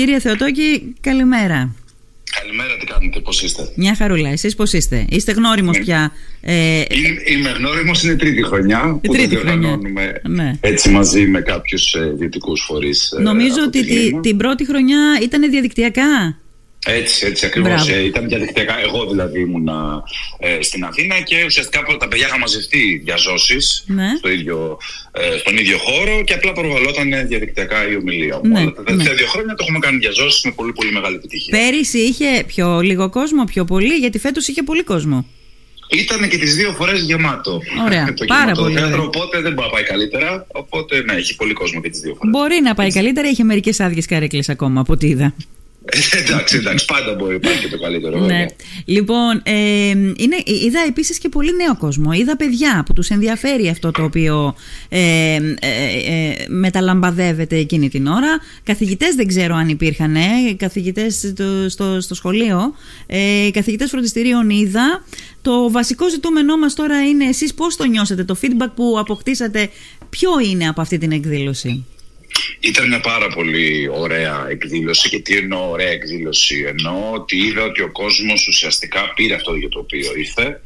Κύριε Θεοτόκη, καλημέρα. Καλημέρα, τι κάνετε, πώς είστε; Μια χαρούλα, εσείς πώς είστε; Είστε γνώριμος Ναι. πια. Ε, Είμαι, είμαι γνώριμος, είναι τρίτη χρονιά Η που τρίτη το χρονιά. διοργανώνουμε Ναι. έτσι μαζί με κάποιους ε, δυτικούς φορείς. ε, νομίζω από ότι τη τη- Λίμνο. την πρώτη χρονιά ήταν διαδικτυακά. Έτσι, έτσι ακριβώς. Μπράβο. Ε, ήταν διαδικτυακά. Εγώ δηλαδή ήμουνα ε, στην Αθήνα και ουσιαστικά από τα παιδιά είχαν μαζευτεί διαζώσεις Ναι. στο ίδιο, ε, στον ίδιο χώρο και απλά προβαλόταν διαδικτυακά η ομιλία μου. Ναι, Αλλά τα τελευταία ναι. δύο χρόνια το έχουμε κάνει διαζώσεις με πολύ πολύ μεγάλη επιτυχία. Πέρυσι είχε πιο λίγο κόσμο, πιο πολύ, γιατί φέτος είχε πολύ κόσμο. Ήταν και τις δύο φορές γεμάτο. Ωραία. το Πάρα γεμάτο πολύ θέατρο, ωραία. οπότε δεν μπορεί να πάει καλύτερα. Οπότε ναι, έχει πολύ κόσμο και τις δύο φορές. Μπορεί να πάει καλύτερα, είχε μερικές άδειες καρέκλες ακόμα από ό,τι είδα. Ε, εντάξει, εντάξει, πάντα μπορεί να υπάρχει και το καλύτερο. Ναι. βέβαια. Λοιπόν, ε, είναι, είδα επίσης και πολύ νέο κόσμο. Είδα παιδιά που τους ενδιαφέρει αυτό το οποίο ε, ε, ε, μεταλαμπαδεύεται εκείνη την ώρα. Καθηγητές δεν ξέρω αν υπήρχαν, ε, καθηγητές στο, στο, στο σχολείο, ε, καθηγητές φροντιστηρίων είδα. Το βασικό ζητούμενό μας τώρα είναι εσείς πώς το νιώσατε, το feedback που αποκτήσατε, ποιο είναι από αυτή την εκδήλωση; Ήταν μια πάρα πολύ ωραία εκδήλωση και τι εννοώ ωραία εκδήλωση; Εννοώ ότι είδα ότι ο κόσμος ουσιαστικά πήρε αυτό για το οποίο ήρθε.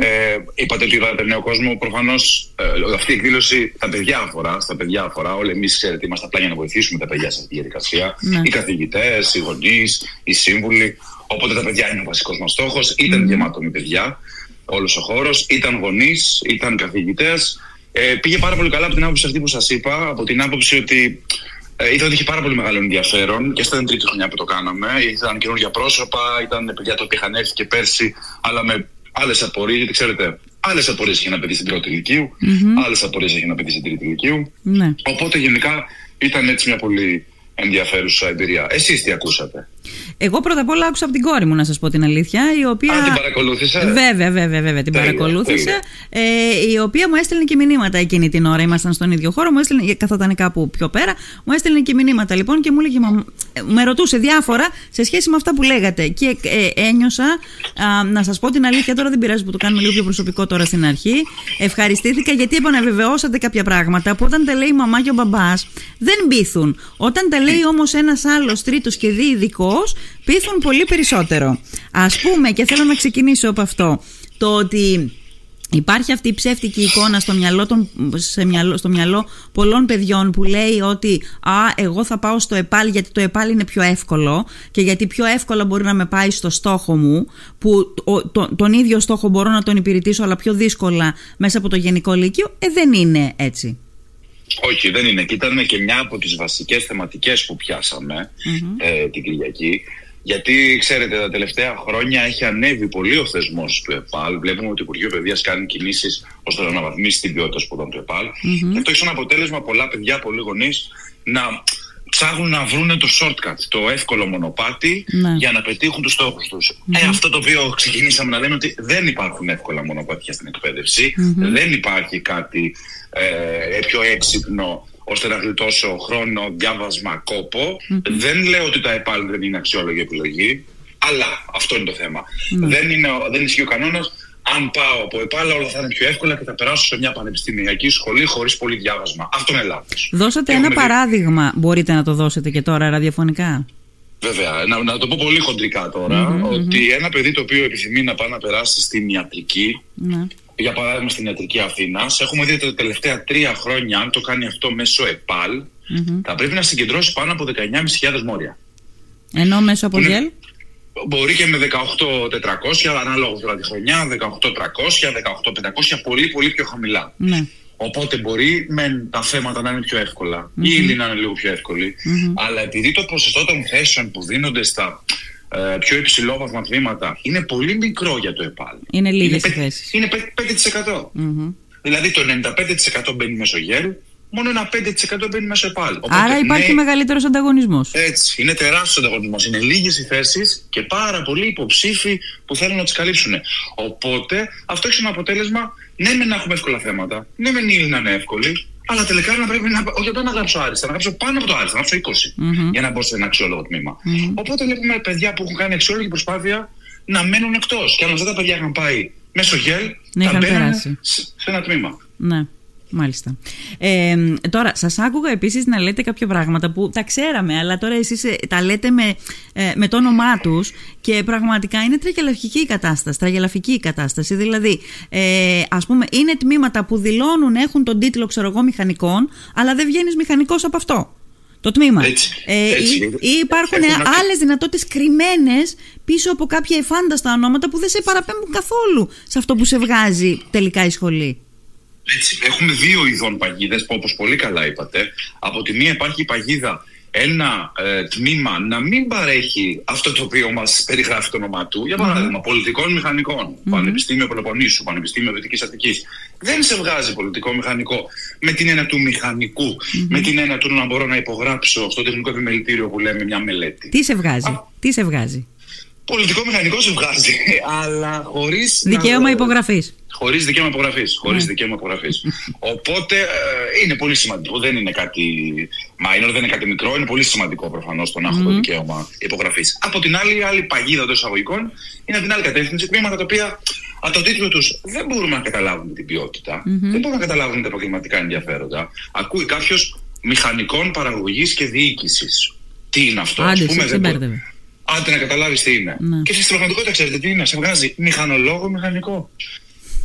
Ε, είπατε ότι είδατε νέο κόσμο. Προφανώς ε, αυτή η εκδήλωση τα παιδιά αφορά. Στα παιδιά αφορά. Όλοι εμείς ξέρετε είμαστε απλά για να βοηθήσουμε τα παιδιά σε αυτή τη διαδικασία. Ναι. Οι καθηγητές, οι γονείς, οι σύμβουλοι. Οπότε τα παιδιά είναι ο βασικός μας στόχος. Ηταν γεμάτο με παιδιά όλος ο χώρος. Ήταν γονείς, ήταν καθηγητές. Ε, πήγε πάρα πολύ καλά από την άποψη αυτή που σας είπα. Από την άποψη ότι ε, είδα ότι είχε πάρα πολύ μεγάλο ενδιαφέρον και esta ήταν τρίτη χρονιά που το κάναμε. Ήταν καινούργια πρόσωπα, ήταν παιδιά τα οποία είχαν έρθει και πέρσι, αλλά με άλλες απορίες. Γιατί ξέρετε, άλλες απορίες είχε ένα παιδί στην πρώτη ηλικίου, άλλες απορίες είχε ένα παιδί στην τρίτη ηλικίου. Ναι. Οπότε γενικά ήταν έτσι μια πολύ ενδιαφέρουσα εμπειρία. Εσείς τι ακούσατε; Εγώ πρώτα απ' όλα άκουσα από την κόρη μου να σας πω την αλήθεια, η οποία... Α, την παρακολούθησε; Βέβαια, βέβαια, βέβαια, την Τέλεια, παρακολούθησε. Ε, η οποία μου έστελνε και μηνύματα εκείνη την ώρα. Ήμασταν στον ίδιο χώρο, μου έστελνε, καθόταν κάπου πιο πέρα, μου έστελνε και μηνύματα λοιπόν και μου έλεγε, «Μα, ε, με ρωτούσε διάφορα σε σχέση με αυτά που λέγατε. Και ε, ένιωσα, α, να σας πω την αλήθεια, τώρα δεν πειράζει που το κάνουμε λίγο πιο προσωπικό τώρα στην αρχή. Ευχαριστήθηκα γιατί επαναβεβαιώσατε κάποια πράγματα που όταν τα λέει η μαμά και ο μπαμπάς δεν πείθουν. Όταν τα λέει όμως ένας άλλος τρίτος και διειδικό, πείθουν πολύ περισσότερο. Α πούμε, και θέλω να ξεκινήσω από αυτό, το ότι Υπάρχει αυτή η ψεύτικη εικόνα στο μυαλό, των, σε μυαλό, στο μυαλό πολλών παιδιών που λέει ότι «Α, εγώ θα πάω στο ΕΠΑΛ γιατί το ΕΠΑΛ είναι πιο εύκολο και γιατί πιο εύκολα μπορεί να με πάει στο στόχο μου που ο- το- τον ίδιο στόχο μπορώ να τον υπηρετήσω αλλά πιο δύσκολα μέσα από το γενικό λύκειο». Ε, δεν είναι έτσι. Όχι, δεν είναι. Και ήταν και μια από τις βασικές θεματικές που πιασαμε ε, την Κυριακή. Γιατί, ξέρετε, τα τελευταία χρόνια έχει ανέβει πολύ ο θεσμός του ΕΠΑΛ. Βλέπουμε ότι το Υπουργείο Παιδείας κάνει κινήσεις ώστε να αναβαθμίσει την ποιότητα σπουδών του ΕΠΑΛ. Και αυτό έχει σαν αποτέλεσμα πολλά παιδιά, πολλοί γονείς να ψάχνουν να βρουν το shortcut, το εύκολο μονοπάτι Ναι. για να πετύχουν τους στόχους τους. Ε, αυτό το οποίο ξεκινήσαμε να λέμε ότι δεν υπάρχουν εύκολα μονοπάτια στην εκπαίδευση. Δεν υπάρχει κάτι ε, πιο έξυπνο ώστε να γλιτώσω χρόνο, διάβασμα, κόπο. Δεν λέω ότι τα ΕΠΑΛ δεν είναι αξιόλογη επιλογή, αλλά αυτό είναι το θέμα. Δεν, είναι, ο- δεν ισχύει ο κανόνας. Αν πάω από ΕΠΑΛ, όλα θα είναι πιο εύκολα και θα περάσω σε μια πανεπιστημιακή σχολή χωρίς πολύ διάβασμα. Αυτό είναι λάθος. Δώσατε ένα παράδειγμα, μπορείτε να το δώσετε και τώρα ραδιοφωνικά; Βέβαια, να, να το πω πολύ χοντρικά τώρα, ότι ένα παιδί το οποίο επιθυμεί να πάει να περάσει στην ιατρική, Ναι. για παράδειγμα στην ιατρική Αθήνας, έχουμε δει ότι τα τελευταία τρία χρόνια, αν το κάνει αυτό μέσω ΕΠΑΛ, θα πρέπει να συγκεντρώσει πάνω από 19.500 μόρια. Ενώ μέσω από Είναι- γέλ. Μπορεί και με 18.400, ανάλογα τώρα τη χρονιά, 18.300, 18.500, πολύ πολύ πιο χαμηλά. Ναι. Οπότε μπορεί με τα θέματα να είναι πιο εύκολα, η ύλη να είναι λίγο πιο ευκολη αλλά επειδή το ποσοστό των θέσεων που δίνονται στα ε, πιο υψηλόβαθμα τμήματα είναι πολύ μικρό για το ΕΠΑΛ. Είναι λίγες οι πε- θέσεις. Είναι πε- 5%. Δηλαδή το 95% μπαίνει μέσω γέλ, μόνο ένα 5% μπαίνει μέσω ΕΠΑΛ. Οπότε, Άρα υπάρχει ναι, μεγαλύτερος ανταγωνισμός. έτσι, είναι τεράστιος ανταγωνισμός. Είναι λίγες οι θέσεις και πάρα πολλοί υποψήφοι που θέλουν να τις καλύψουν. Οπότε αυτό έχει ένα αποτέλεσμα, ναι, με να έχουμε εύκολα θέματα, ναι, με ύλη να είναι εύκολη, αλλά τελικά να πρέπει να. Όχι απλά να γράψω άριστα, να γράψω πάνω από το άριστα, να γράψω 20 για να μπω σε ένα αξιόλογο τμήμα. Οπότε βλέπουμε παιδιά που έχουν κάνει αξιόλογη προσπάθεια να μένουν εκτός. Και αν αυτά τα παιδιά είχαν πάει μέσω γέλ, Ναι, θα είχαν μπαίνανε περάσει. σε σε ένα τμήμα. Ναι. Μάλιστα. Ε, τώρα, σας άκουγα επίσης να λέτε κάποια πράγματα που τα ξέραμε, αλλά τώρα εσείς ε, τα λέτε με, ε, με το όνομά τους και πραγματικά είναι τραγελαφική η κατάσταση. Τραγελαφική η κατάσταση. Δηλαδή, ε, ας πούμε, είναι τμήματα που δηλώνουν έχουν τον τίτλο, ξέρω εγώ, μηχανικών, αλλά δεν βγαίνεις μηχανικός από αυτό. Το τμήμα. Έτσι, ε, έτσι. Ή, ή υπάρχουν άλλες δυνατότητες κρυμμένες πίσω από κάποια εφάνταστα ονόματα που δεν σε παραπέμπουν καθόλου σε αυτό που σε βγάζει τελικά η σχολή. Έτσι, έχουμε δύο ειδών παγίδες που όπως πολύ καλά είπατε. Από τη μία υπάρχει η παγίδα ένα ε, τμήμα να μην παρέχει αυτό το οποίο μας περιγράφει το όνομά του. Για παράδειγμα, πολιτικών μηχανικών. Πανεπιστήμιο Πελοποννήσου, Πανεπιστήμιο Δυτικής Αττικής. Δεν σε βγάζει πολιτικό μηχανικό με την έννοια του μηχανικου με την έννοια του να μπορώ να υπογράψω στο τεχνικό επιμελητήριο που λέμε μια μελέτη. Τι σε βγάζει, Α. τι σε βγάζει; Πολιτικό μηχανικό σε βγάζει, αλλά χωρίς. Δικαίωμα υπογραφής. Χωρίς δικαίωμα υπογραφής. Χωρίς δικαίωμα υπογραφής. Οπότε ε, είναι πολύ σημαντικό. Δεν είναι κάτι minor, δεν είναι κάτι μικρό. Είναι πολύ σημαντικό προφανώς το να έχω το δικαίωμα υπογραφής. Από την άλλη, η άλλη παγίδα των εισαγωγικών είναι από την άλλη κατεύθυνση. Τμήματα τα οποία από το τίτλο τους δεν μπορούμε να καταλάβουμε την ποιότητα. Δεν μπορούμε να καταλάβουμε τα επαγγελματικά ενδιαφέροντα. Ακούει κάποιος μηχανικών παραγωγής και διοίκησης. Τι είναι αυτό, Άντε, α πούμε. σε δεν μπο- μπέρδευε. Άντε να καταλάβεις τι είναι. Ναι. Και στην πραγματικότητα, ξέρετε τι είναι, σε βγάζει μηχανολόγο μηχανικό.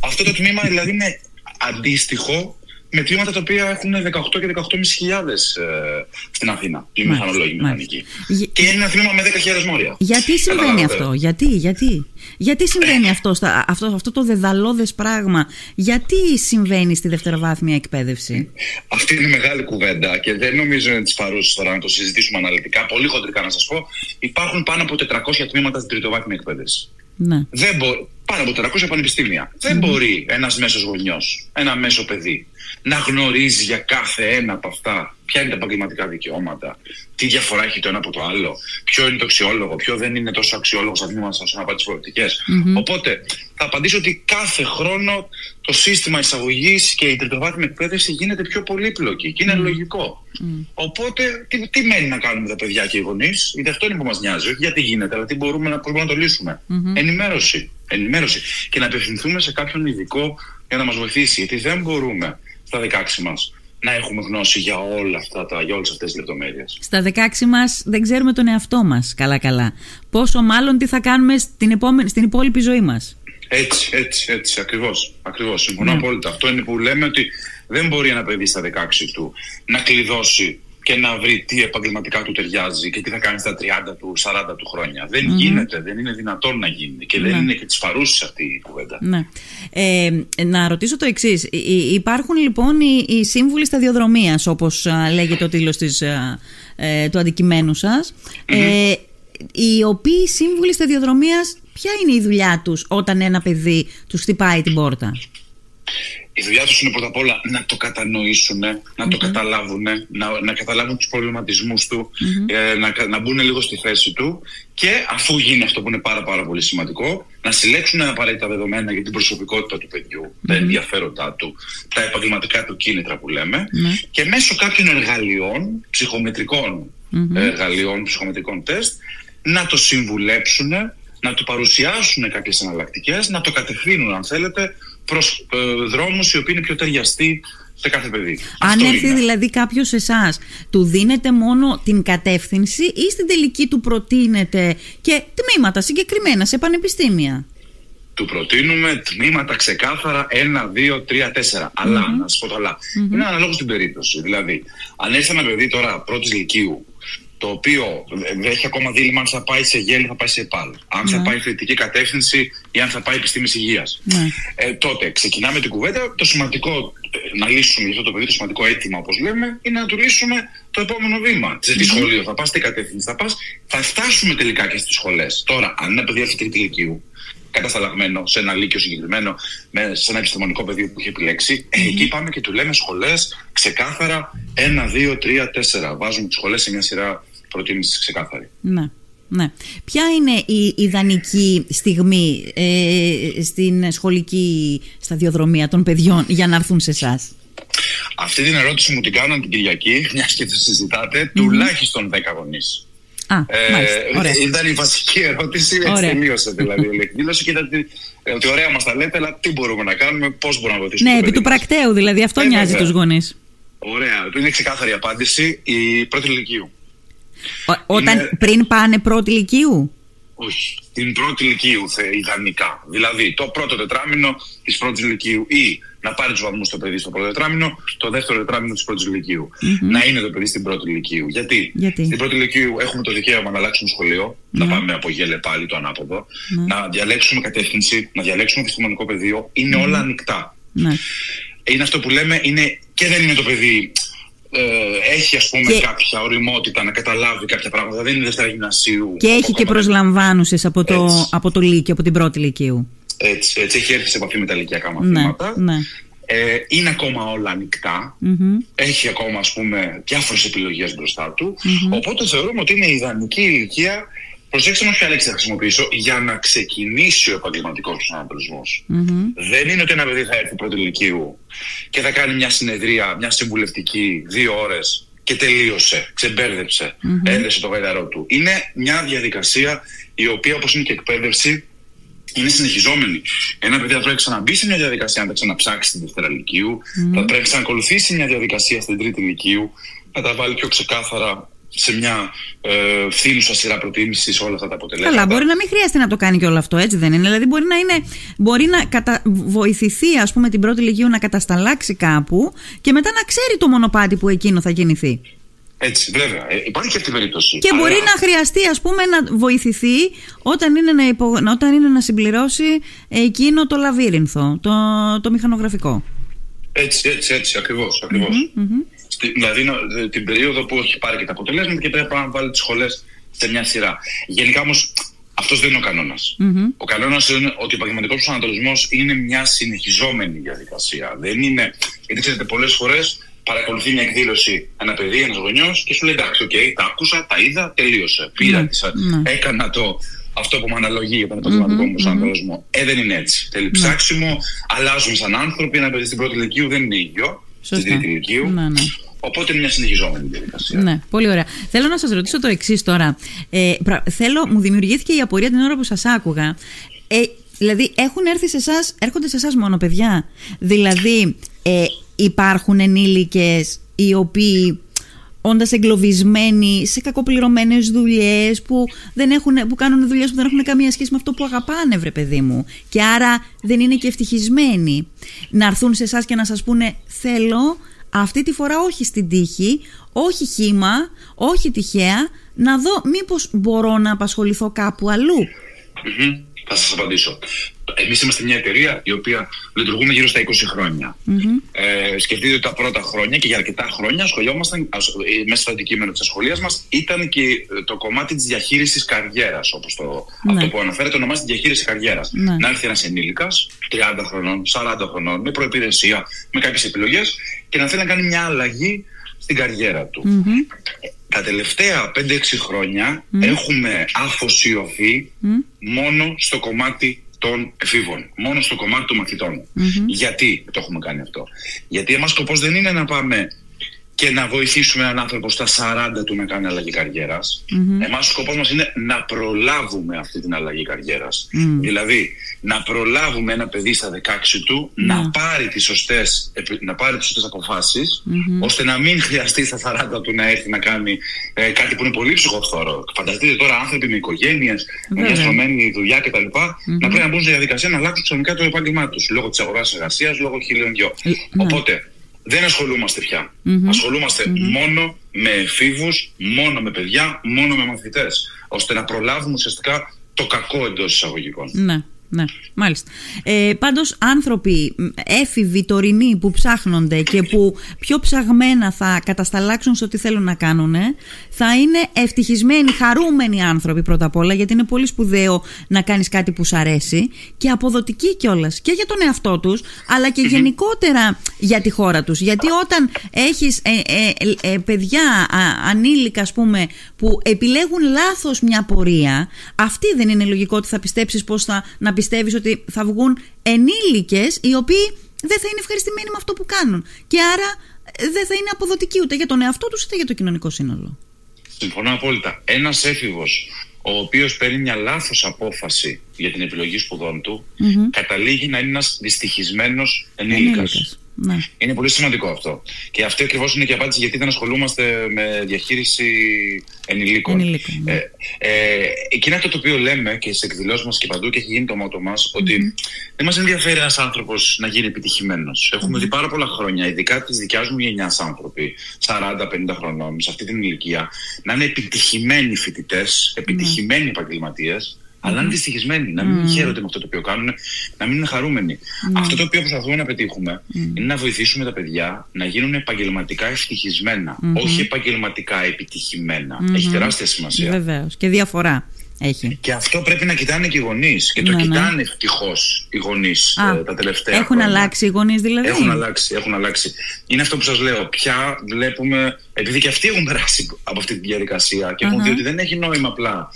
Αυτό το τμήμα δηλαδή είναι αντίστοιχο με τμήματα τα οποία έχουν 18 και 18.500 ε, στην Αθήνα. Οι Μάλιστα, μηχανολόγοι μάλιστα. μηχανικοί. Γε- Και είναι ένα τμήμα με 10.000 μόρια. Γιατί συμβαίνει Καταλάβατε. αυτό, γιατί, γιατί; Γιατί συμβαίνει αυτό, στα, αυτό, αυτό το δεδαλώδες πράγμα, γιατί συμβαίνει στη δευτεροβάθμια εκπαίδευση; Αυτή είναι η μεγάλη κουβέντα και δεν νομίζω είναι της παρούσης τώρα να το συζητήσουμε αναλυτικά. Πολύ χοντρικά να σας πω. Υπάρχουν πάνω από 400 τμήματα στην τριτοβάθμια εκπαίδευση. Ναι. Δεν μπο... Πάνω από 400 πανεπιστήμια. Δεν μπορεί ένας μέσος γονιός, ένα μέσο παιδί, να γνωρίζει για κάθε ένα από αυτά ποια είναι τα επαγγελματικά δικαιώματα, τι διαφορά έχει το ένα από το άλλο, ποιο είναι το αξιόλογο, ποιο δεν είναι τόσο αξιόλογο στα τμήματα όσον αφορά τι προοπτικέ. Οπότε θα απαντήσω ότι κάθε χρόνο το σύστημα εισαγωγής και η τριτοβάθμια εκπαίδευση γίνεται πιο πολύπλοκη και είναι λογικό. Οπότε τι, τι μένει να κάνουμε τα παιδιά και οι γονείς, γιατί αυτό είναι που μας νοιάζει, όχι γιατί γίνεται, αλλά τι μπορούμε να, πώς μπορούμε να το λύσουμε. Ενημέρωση. Ενημέρωση. Και να απευθυνθούμε σε κάποιον ειδικό για να μας βοηθήσει. Γιατί δεν μπορούμε στα 16 μας να έχουμε γνώση για όλα αυτά τα, για όλες αυτές τις λεπτομέρειες. Στα 16 μας δεν ξέρουμε τον εαυτό μας καλά-καλά. Πόσο μάλλον τι θα κάνουμε στην, επόμενη, στην υπόλοιπη ζωή μας. Έτσι, έτσι, έτσι, ακριβώς. ακριβώς. Συμφωνώ Ναι. απόλυτα. Αυτό είναι που λέμε ότι δεν μπορεί ένα παιδί στα 16 του να κλειδώσει και να βρει τι επαγγελματικά του ταιριάζει και τι θα κάνει στα 30 του, 40 του χρόνια. Δεν γίνεται, δεν είναι δυνατόν να γίνει και δεν Ναι. είναι και της παρούσης αυτή η κουβέντα. Ναι. Ε, να ρωτήσω το εξής. Υπάρχουν λοιπόν οι, οι σύμβουλοι σταδιοδρομίας, όπως λέγεται ο τίτλος ε, του αντικειμένου σας. Ε, οι οποίοι σύμβουλοι σταδιοδρομίας, ποια είναι η δουλειά τους όταν ένα παιδί τους χτυπάει την πόρτα; Η δουλειά τους είναι πρώτα απ' όλα να το κατανοήσουν, να το καταλάβουν, να, να καταλάβουν τους προβληματισμούς του, ε, να, να μπουν λίγο στη θέση του και αφού γίνει αυτό που είναι πάρα, πάρα πολύ σημαντικό, να συλλέξουν απαραίτητα δεδομένα για την προσωπικότητα του παιδιού, τα ενδιαφέροντά του, τα επαγγελματικά του κίνητρα που λέμε και μέσω κάποιων εργαλειών, ψυχομετρικών εργαλειών, ψυχομετρικών τεστ, να το συμβουλέψουν, να του παρουσιάσουν κάποιες εναλλακτικές, να το κατευθύνουν αν θέλετε προς ε, δρόμους οι οποίοι είναι πιο ταιριαστοί σε κάθε παιδί. Αν Αυτό έρθει είναι. δηλαδή κάποιος σε εσάς, του δίνετε μόνο την κατεύθυνση ή στην τελική του προτείνετε και τμήματα συγκεκριμένα σε πανεπιστήμια; Του προτείνουμε τμήματα ξεκάθαρα 1, 2, 3, 4. Αλλά, να σα πω το αλλα είναι αναλόγως στην περίπτωση. Δηλαδή, αν έρθει ένα παιδί τώρα πρώτης ηλικίου, το οποίο δεν έχει ακόμα δίλημα αν θα πάει σε γέλη ή θα πάει σε ΕΠΑΛ, αν θα πάει θετική κατεύθυνση ή αν θα πάει επιστήμης υγείας. Ναι. Ε, τότε ξεκινάμε την κουβέντα. Το σημαντικό ε, να λύσουμε για αυτό το παιδί, το σημαντικό αίτημα, όπως λέμε, είναι να του λύσουμε το επόμενο βήμα. Σε τι σχολείο θα πας, τι κατεύθυνση θα πας. Θα φτάσουμε τελικά και στις σχολές. Τώρα, αν ένα παιδί έρθει τρίτη ηλικίου, κατασταλαγμένο σε ένα λύκειο συγκεκριμένο, με, σε ένα επιστημονικό πεδίο που έχει επιλέξει, ε, εκεί πάμε και του λέμε σχολές ξεκάθαρα 1, 2, 3, 4. Βάζουμε τις σχολές σε μια σειρά προτίμηση ξεκάθαρη. Ναι. Ναι. Ποια είναι η ιδανική στιγμή ε, στην σχολική σταδιοδρομία των παιδιών για να έρθουν σε εσάς; Αυτή την ερώτηση μου την κάναν την Κυριακή, μιας και το συζητάτε, τουλάχιστον 10 γονείς. Α, ε, ήταν η βασική ερώτηση, έτσι τελείωσε δηλαδή η εκδήλωση και ήταν ότι ωραία μας τα λέτε, αλλά τι μπορούμε να κάνουμε, πώς μπορούμε να βοηθήσουμε. Ναι, επί του πρακτέου δηλαδή, αυτό ε, νοιάζει τους γονείς. Ωραία, είναι ξεκάθαρη απάντηση η πρώτη ηλικίου. Όταν, Πριν πάνε πρώτη ηλικίου; Όχι. Την πρώτη ηλικίου ιδανικά. Δηλαδή το πρώτο τετράμινο της πρώτης ηλικίου ή να πάρει τους βαθμούς το παιδί στο πρώτο τετράμινο, το δεύτερο τετράμινο της πρώτης Να είναι το παιδί στην πρώτη ηλικίου. Γιατί; Γιατί; Στην πρώτη ηλικίου έχουμε το δικαίωμα να αλλάξουμε σχολείο, να ναι. πάμε από γέλε πάλι το ανάποδο, ναι. να διαλέξουμε κατεύθυνση, να διαλέξουμε επιστημονικό πεδίο. Είναι όλα ανοιχτά. Ναι. Είναι αυτό που λέμε, είναι και δεν είναι το παιδί ε, έχει ας πούμε και... κάποια οριμότητα να καταλάβει κάποια πράγματα. Δεν είναι δευτέρα γυμνασίου. Και έχει και προσλαμβάνουσες από το, από το Λύκειο, από την πρώτη Λυκείου. Έτσι, έτσι έχει έρθει σε επαφή με τα ηλικιακά μαθήματα. Ναι, ναι. Ε, είναι ακόμα όλα Έχει ακόμα ας πούμε διάφορες επιλογές μπροστά του. Οπότε θεωρούμε ότι είναι η ιδανική ηλικία Προσέξτε με ποια λέξη θα χρησιμοποιήσω για να ξεκινήσει ο επαγγελματικός προσανατολισμό. Mm-hmm. Δεν είναι ότι ένα παιδί θα έρθει πρώτη ηλικίου και θα κάνει μια συνεδρία, μια συμβουλευτική, δύο ώρες και τελείωσε, ξεμπέρδεψε, mm-hmm. έδεσε το γαϊδαρό του. Είναι μια διαδικασία η οποία, όπως είναι και εκπαίδευση, είναι συνεχιζόμενη. Ένα παιδί θα πρέπει να ξαναμπεί σε μια διαδικασία να ξαναψάξει την Δευτέρα Λυκείου, mm-hmm. θα πρέπει να ξανακολουθήσει μια διαδικασία στην Τρίτη Λυκείου, να τα βάλει πιο ξεκάθαρα σε μια ε, φθήνουσα σειρά προτίμησης όλα αυτά τα αποτελέσματα. Καλά, μπορεί να μην χρειάζεται να το κάνει και όλο αυτό, έτσι δεν είναι. Δηλαδή, μπορεί να, είναι, μπορεί να κατα... βοηθηθεί, ας πούμε, την πρώτη ηλικίου να κατασταλάξει κάπου και μετά να ξέρει το μονοπάτι που εκείνο θα γεννηθεί. Έτσι, βέβαια. Ε, υπάρχει και αυτή η περίπτωση. Και μπορεί να χρειαστεί, ας πούμε, να βοηθηθεί όταν είναι να, υπο... όταν είναι να συμπληρώσει εκείνο το λαβύρινθο, το, το μηχανογραφικό. Έτσι, έτσι, έτσι, ακριβώς, δηλαδή την περίοδο που έχει πάρει και τα αποτελέσματα και πρέπει να βάλει τις σχολές σε μια σειρά. Γενικά όμως αυτός δεν είναι ο κανονα Ο κανόνας είναι ότι ο επαγγελματικός προσανατολισμός είναι μια συνεχιζόμενη διαδικασία. Δεν είναι. Γιατί ξέρετε, πολλές φορές παρακολουθεί μια εκδήλωση ένα παιδί, ένας γονιός και σου λέει εντάξει, οκ, τα άκουσα, τα είδα, τελείωσε. Πήρα, mm-hmm. έκανα το, αυτό που με αναλογεί για τον επαγγελματικό μου προσανατολισμό. Ε, δεν είναι έτσι. Θέλει ναι. ψάξιμο, αλλάζουμε σαν άνθρωποι. Ένα παιδί στην πρώτη λυκείου δεν είναι ίδιο. Στην τρίτη λυκείου. Ναι, ναι. Οπότε είναι μια συνεχιζόμενη διαδικασία. Ναι, πολύ ωραία. Θέλω να σας ρωτήσω το εξής τώρα. Ε, θέλω, μου δημιουργήθηκε η απορία την ώρα που σας άκουγα. Ε, δηλαδή, έχουν έρθει σε εσάς, έρχονται σε εσάς μόνο παιδιά; Δηλαδή, ε, υπάρχουν ενήλικες οι οποίοι όντας εγκλωβισμένοι σε κακοπληρωμένες δουλειές, που, που κάνουν δουλειές που δεν έχουν καμία σχέση με αυτό που αγαπάνε, βρε παιδί μου. Και άρα δεν είναι και ευτυχισμένοι. Να έρθουν σε εσάς και να σας πούνε: Θέλω αυτή τη φορά όχι στην τύχη, όχι χήμα, όχι τυχαία, να δω μήπως μπορώ να απασχοληθώ κάπου Θα σας απαντήσω. Εμείς είμαστε μια εταιρεία η οποία λειτουργούμε γύρω στα 20 χρόνια. Ε, σκεφτείτε ότι τα πρώτα χρόνια και για αρκετά χρόνια ασχολιόμασταν, ε, μέσα στο αντικείμενο της ασχολίας μας ήταν και ε, το κομμάτι της διαχείρισης καριέρας. Όπως ναι. αυτό που αναφέρεται, ονομάζεται διαχείριση καριέρας. Ναι. Να έρθει ένας ενήλικας 30 χρονών, 40 χρονών, με προπηρεσία, με κάποιες επιλογές και να θέλει να κάνει μια αλλαγή στην καριέρα του. Τα τελευταία 5-6 χρόνια έχουμε αφοσιωθεί μόνο στο κομμάτι των εφήβων, μόνο στο κομμάτι των μαθητων Γιατί το έχουμε κάνει αυτό. Γιατί εμάς σκοπός δεν είναι να πάμε και να βοηθήσουμε έναν άνθρωπο στα 40 του να κάνει αλλαγή καριέρας. Mm-hmm. Εμάς ο σκοπός μας είναι να προλάβουμε αυτή την αλλαγή καριέρας. Δηλαδή, να προλάβουμε ένα παιδί στα 16 του να πάρει τις σωστές, να πάρει τις σωστές αποφασεις ώστε να μην χρειαστεί στα 40 του να έρθει να κάνει ε, κάτι που είναι πολύ ψυχοφθόρο. Φανταστείτε τώρα άνθρωποι με οικογένειες, με μια στρωμένη δουλειά κτλ. Να πρέπει να μπουν σε διαδικασία να αλλάξουν ξαφνικά το επάγγελμά τους λόγω της αγοράς εργασίας, λόγω χιλίων δυο. Ε, ναι. Οπότε, δεν ασχολούμαστε πια. ασχολούμαστε μόνο με εφήβους, μόνο με παιδιά, μόνο με μαθητές, ώστε να προλάβουμε ουσιαστικά το κακό εντός εισαγωγικών. Ναι ναι, μάλιστα. Ε, πάντως άνθρωποι έφηβοι, τωρινοί που ψάχνονται και που πιο ψαγμένα θα κατασταλάξουν σε ό,τι θέλουν να κάνουν θα είναι ευτυχισμένοι, χαρούμενοι άνθρωποι πρώτα απ' όλα γιατί είναι πολύ σπουδαίο να κάνεις κάτι που σου αρέσει και αποδοτικοί κιόλας και για τον εαυτό τους αλλά και γενικότερα για τη χώρα τους γιατί όταν έχεις ε, ε, ε παιδιά ανήλικα ας πούμε που επιλέγουν λάθος μια πορεία αυτή δεν είναι λογικό ότι θα πιστέψεις πως θα να πιστεύεις ότι θα βγουν ενήλικες οι οποίοι δεν θα είναι ευχαριστημένοι με αυτό που κάνουν και άρα ε, δεν θα είναι αποδοτικοί ούτε για τον εαυτό τους είτε για το κοινωνικό σύνολο. Συμφωνώ απόλυτα. Ένας έφηβος ο οποίος παίρνει μια λάθος απόφαση για την επιλογή σπουδών του, καταλήγει να είναι ένας δυστυχισμένος ενήλικας. Ναι. Είναι πολύ σημαντικό αυτό. Και αυτή ακριβώς είναι και η απάντηση γιατί δεν ασχολούμαστε με διαχείριση ενηλίκων. ενηλίκων ναι. ε, ε, και είναι αυτό το οποίο λέμε και σε εκδηλώσεις μας και παντού και έχει γίνει το μότο μας, ότι δεν μας ενδιαφέρει ένας άνθρωπος να γίνει επιτυχημένος. Έχουμε δει πάρα πολλά χρόνια, ειδικά τη δικιάς μου γενιάς άνθρωποι, 40-50 χρονών, σε αυτή την ηλικία, να είναι επιτυχημένοι φοιτητές, επιτυχημένοι επαγγελματίες αλλά να είναι δυστυχισμένοι, να μην χαίρονται με αυτό το οποίο κάνουν, να μην είναι χαρούμενοι. Αυτό το οποίο προσπαθούμε να πετύχουμε είναι να βοηθήσουμε τα παιδιά να γίνουν επαγγελματικά ευτυχισμένα, όχι επαγγελματικά επιτυχημένα. Έχει τεράστια σημασία. Βεβαίως. Και διαφορά. Έχει. Και αυτό πρέπει να κοιτάνε και οι γονείς. Και το ναι, ναι. κοιτάνε ναι. ευτυχώς οι γονείς ε, τα τελευταία Έχουν χρόνια. αλλάξει οι γονείς δηλαδή; Έχουν αλλάξει, έχουν αλλάξει. Είναι αυτό που σας λέω. Πια βλέπουμε, επειδή και αυτοί έχουν περάσει από αυτή τη διαδικασία και έχουν δει ότι δεν έχει νόημα απλά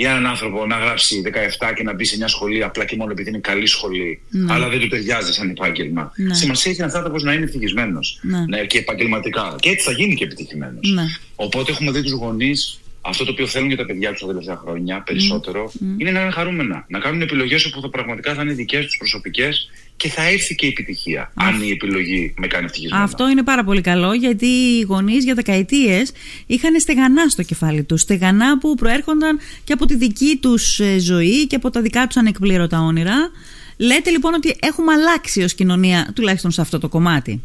για έναν άνθρωπο να γράψει 17 και να μπει σε μια σχολή απλά και μόνο επειδή είναι καλή σχολή, ναι. αλλά δεν του ταιριάζει σαν επάγγελμα. Ναι. Σημασία έχει ένας άνθρωπος να είναι ευτυχισμένος ναι. ναι. και επαγγελματικά. Και έτσι θα γίνει και επιτυχημένος. Ναι. Οπότε έχουμε δει τους γονείς αυτό το οποίο θέλουν για τα παιδιά τους τα τελευταία χρόνια περισσότερο είναι να είναι χαρούμενα. Να κάνουν επιλογές όπου θα πραγματικά θα είναι δικές τους προσωπικές και θα έρθει και η επιτυχία, αν η επιλογή με κάνει ευτυχισμένο. Αυτό είναι πάρα πολύ καλό, γιατί οι γονείς για δεκαετίες είχαν στεγανά στο κεφάλι τους. Στεγανά που προέρχονταν και από τη δική τους ε, ζωή και από τα δικά τους ανεκπλήρωτα όνειρα. Λέτε λοιπόν ότι έχουμε αλλάξει ως κοινωνία, τουλάχιστον σε αυτό το κομμάτι.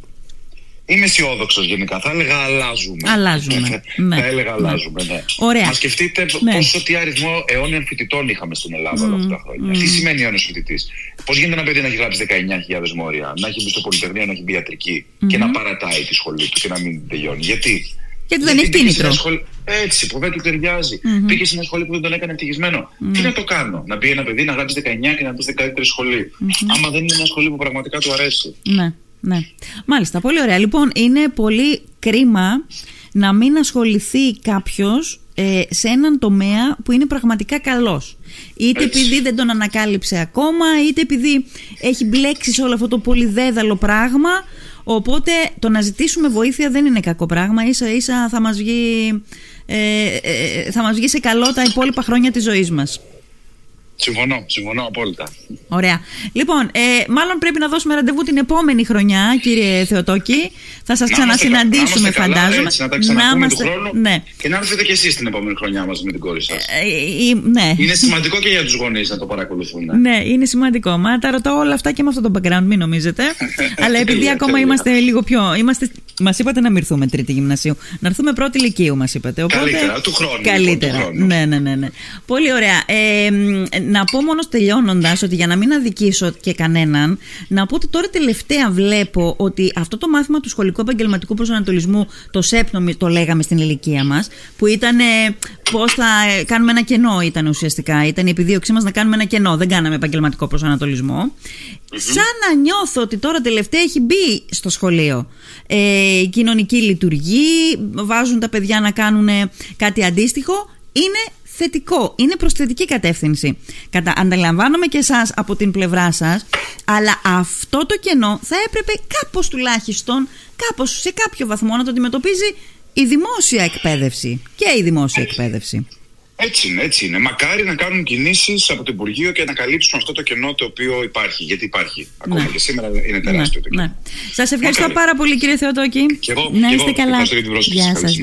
Είμαι αισιόδοξος γενικά. Θα έλεγα αλλάζουμε. Αλλάζουμε. ναι. Θα έλεγα αλλάζουμε, ναι. Ωραία. Μα σκεφτείτε ναι. πόσο τι αριθμό αιώνιων φοιτητών είχαμε στην Ελλάδα όλα αυτά τα χρόνια. Τι σημαίνει αιώνιος φοιτητής; Πώς γίνεται ένα παιδί να έχει γράψει 19.000 μόρια, να έχει μπει στο Πολυτεχνείο, να έχει μπει ιατρική και να παρατάει τη σχολή του και να μην τελειώνει. Γιατί; Γιατί δεν έχει κίνητρο. Έτσι, που δεν του ταιριάζει. Mm-hmm. Πήγε σε μια σχολή που δεν τον έκανε ευτυχισμένο. Τι να το κάνω, να πει ένα παιδί να γράψει 19 και να μπει στην καλύτερη σχολή. Άμα δεν είναι μια σχολή που πραγματικά του αρέσει. Ναι ναι. Μάλιστα, πολύ ωραία. Λοιπόν, είναι πολύ κρίμα να μην ασχοληθεί κάποιος ε, σε έναν τομέα που είναι πραγματικά καλός. Είτε επειδή δεν τον ανακάλυψε ακόμα, είτε επειδή έχει μπλέξει σε όλο αυτό το πολυδέδαλο πράγμα. Οπότε το να ζητήσουμε βοήθεια δεν είναι κακό πράγμα. Ίσα ίσα θα μας βγει, ε, ε, θα μας βγει σε καλό τα υπόλοιπα χρόνια της ζωής μας. Συμφωνώ, συμφωνώ απόλυτα. Ωραία. Λοιπόν, ε, μάλλον πρέπει να δώσουμε ραντεβού την επόμενη χρονιά, κύριε Θεοτόκη. Θα σας ξανασυναντήσουμε, φαντάζομαι. Έτσι, να τα ξαναπούμε του χρόνου. Ναι. Και να έρθετε κι εσείς την επόμενη χρονιά μαζί με την κόρη σας. Ε, ε, ναι. Είναι σημαντικό και για τους γονείς να το παρακολουθούν. Ναι, είναι σημαντικό. Μα τα ρωτάω όλα αυτά και με αυτό το background, μην νομίζετε. Αλλά επειδή ακόμα είμαστε λίγο πιο. Είμαστε Μας είπατε να μην έρθουμε τρίτη γυμνασίου. Να έρθουμε πρώτη ηλικίου, μας είπατε. Οπότε... Καλύτερα, του χρόνου. Λοιπόν, Καλύτερα. του χρόνου. Ναι, ναι, ναι, ναι. Πολύ ωραία. Ε, να πω μόνος τελειώνοντας ότι για να μην αδικήσω και κανέναν, να πω ότι τώρα τελευταία βλέπω ότι αυτό το μάθημα του σχολικού επαγγελματικού προσανατολισμού, το ΣΕΠΝΟ, το λέγαμε στην ηλικία μας, που ήταν πώς θα ε, κάνουμε ένα κενό, ήταν ουσιαστικά. Ήταν η επιδίωξή μας να κάνουμε ένα κενό. Δεν κάναμε επαγγελματικό προσανατολισμό. Σαν να νιώθω ότι τώρα τελευταία έχει μπει στο σχολείο. Ε, κοινωνική λειτουργή, βάζουν τα παιδιά να κάνουν κάτι αντίστοιχο. Είναι θετικό, είναι προς θετική κατεύθυνση. Κατα... Ανταλαμβάνομαι και εσάς από την πλευρά σας, αλλά αυτό το κενό θα έπρεπε κάπως τουλάχιστον, κάπως σε κάποιο βαθμό να το αντιμετωπίζει η δημόσια εκπαίδευση και η δημόσια εκπαίδευση. Έτσι είναι, έτσι είναι. Μακάρι να κάνουν κινήσεις από το Υπουργείο και να καλύψουν αυτό το κενό το οποίο υπάρχει. Γιατί υπάρχει. Ακόμα ναι. και σήμερα είναι τεράστιο ναι. το κενό. Ναι. Σας ευχαριστώ Μακάρι. πάρα πολύ, κύριε Θεοτόκη. Και εγώ, να είστε καλά. Ευχαριστώ για την πρόσκληση. Γεια σας.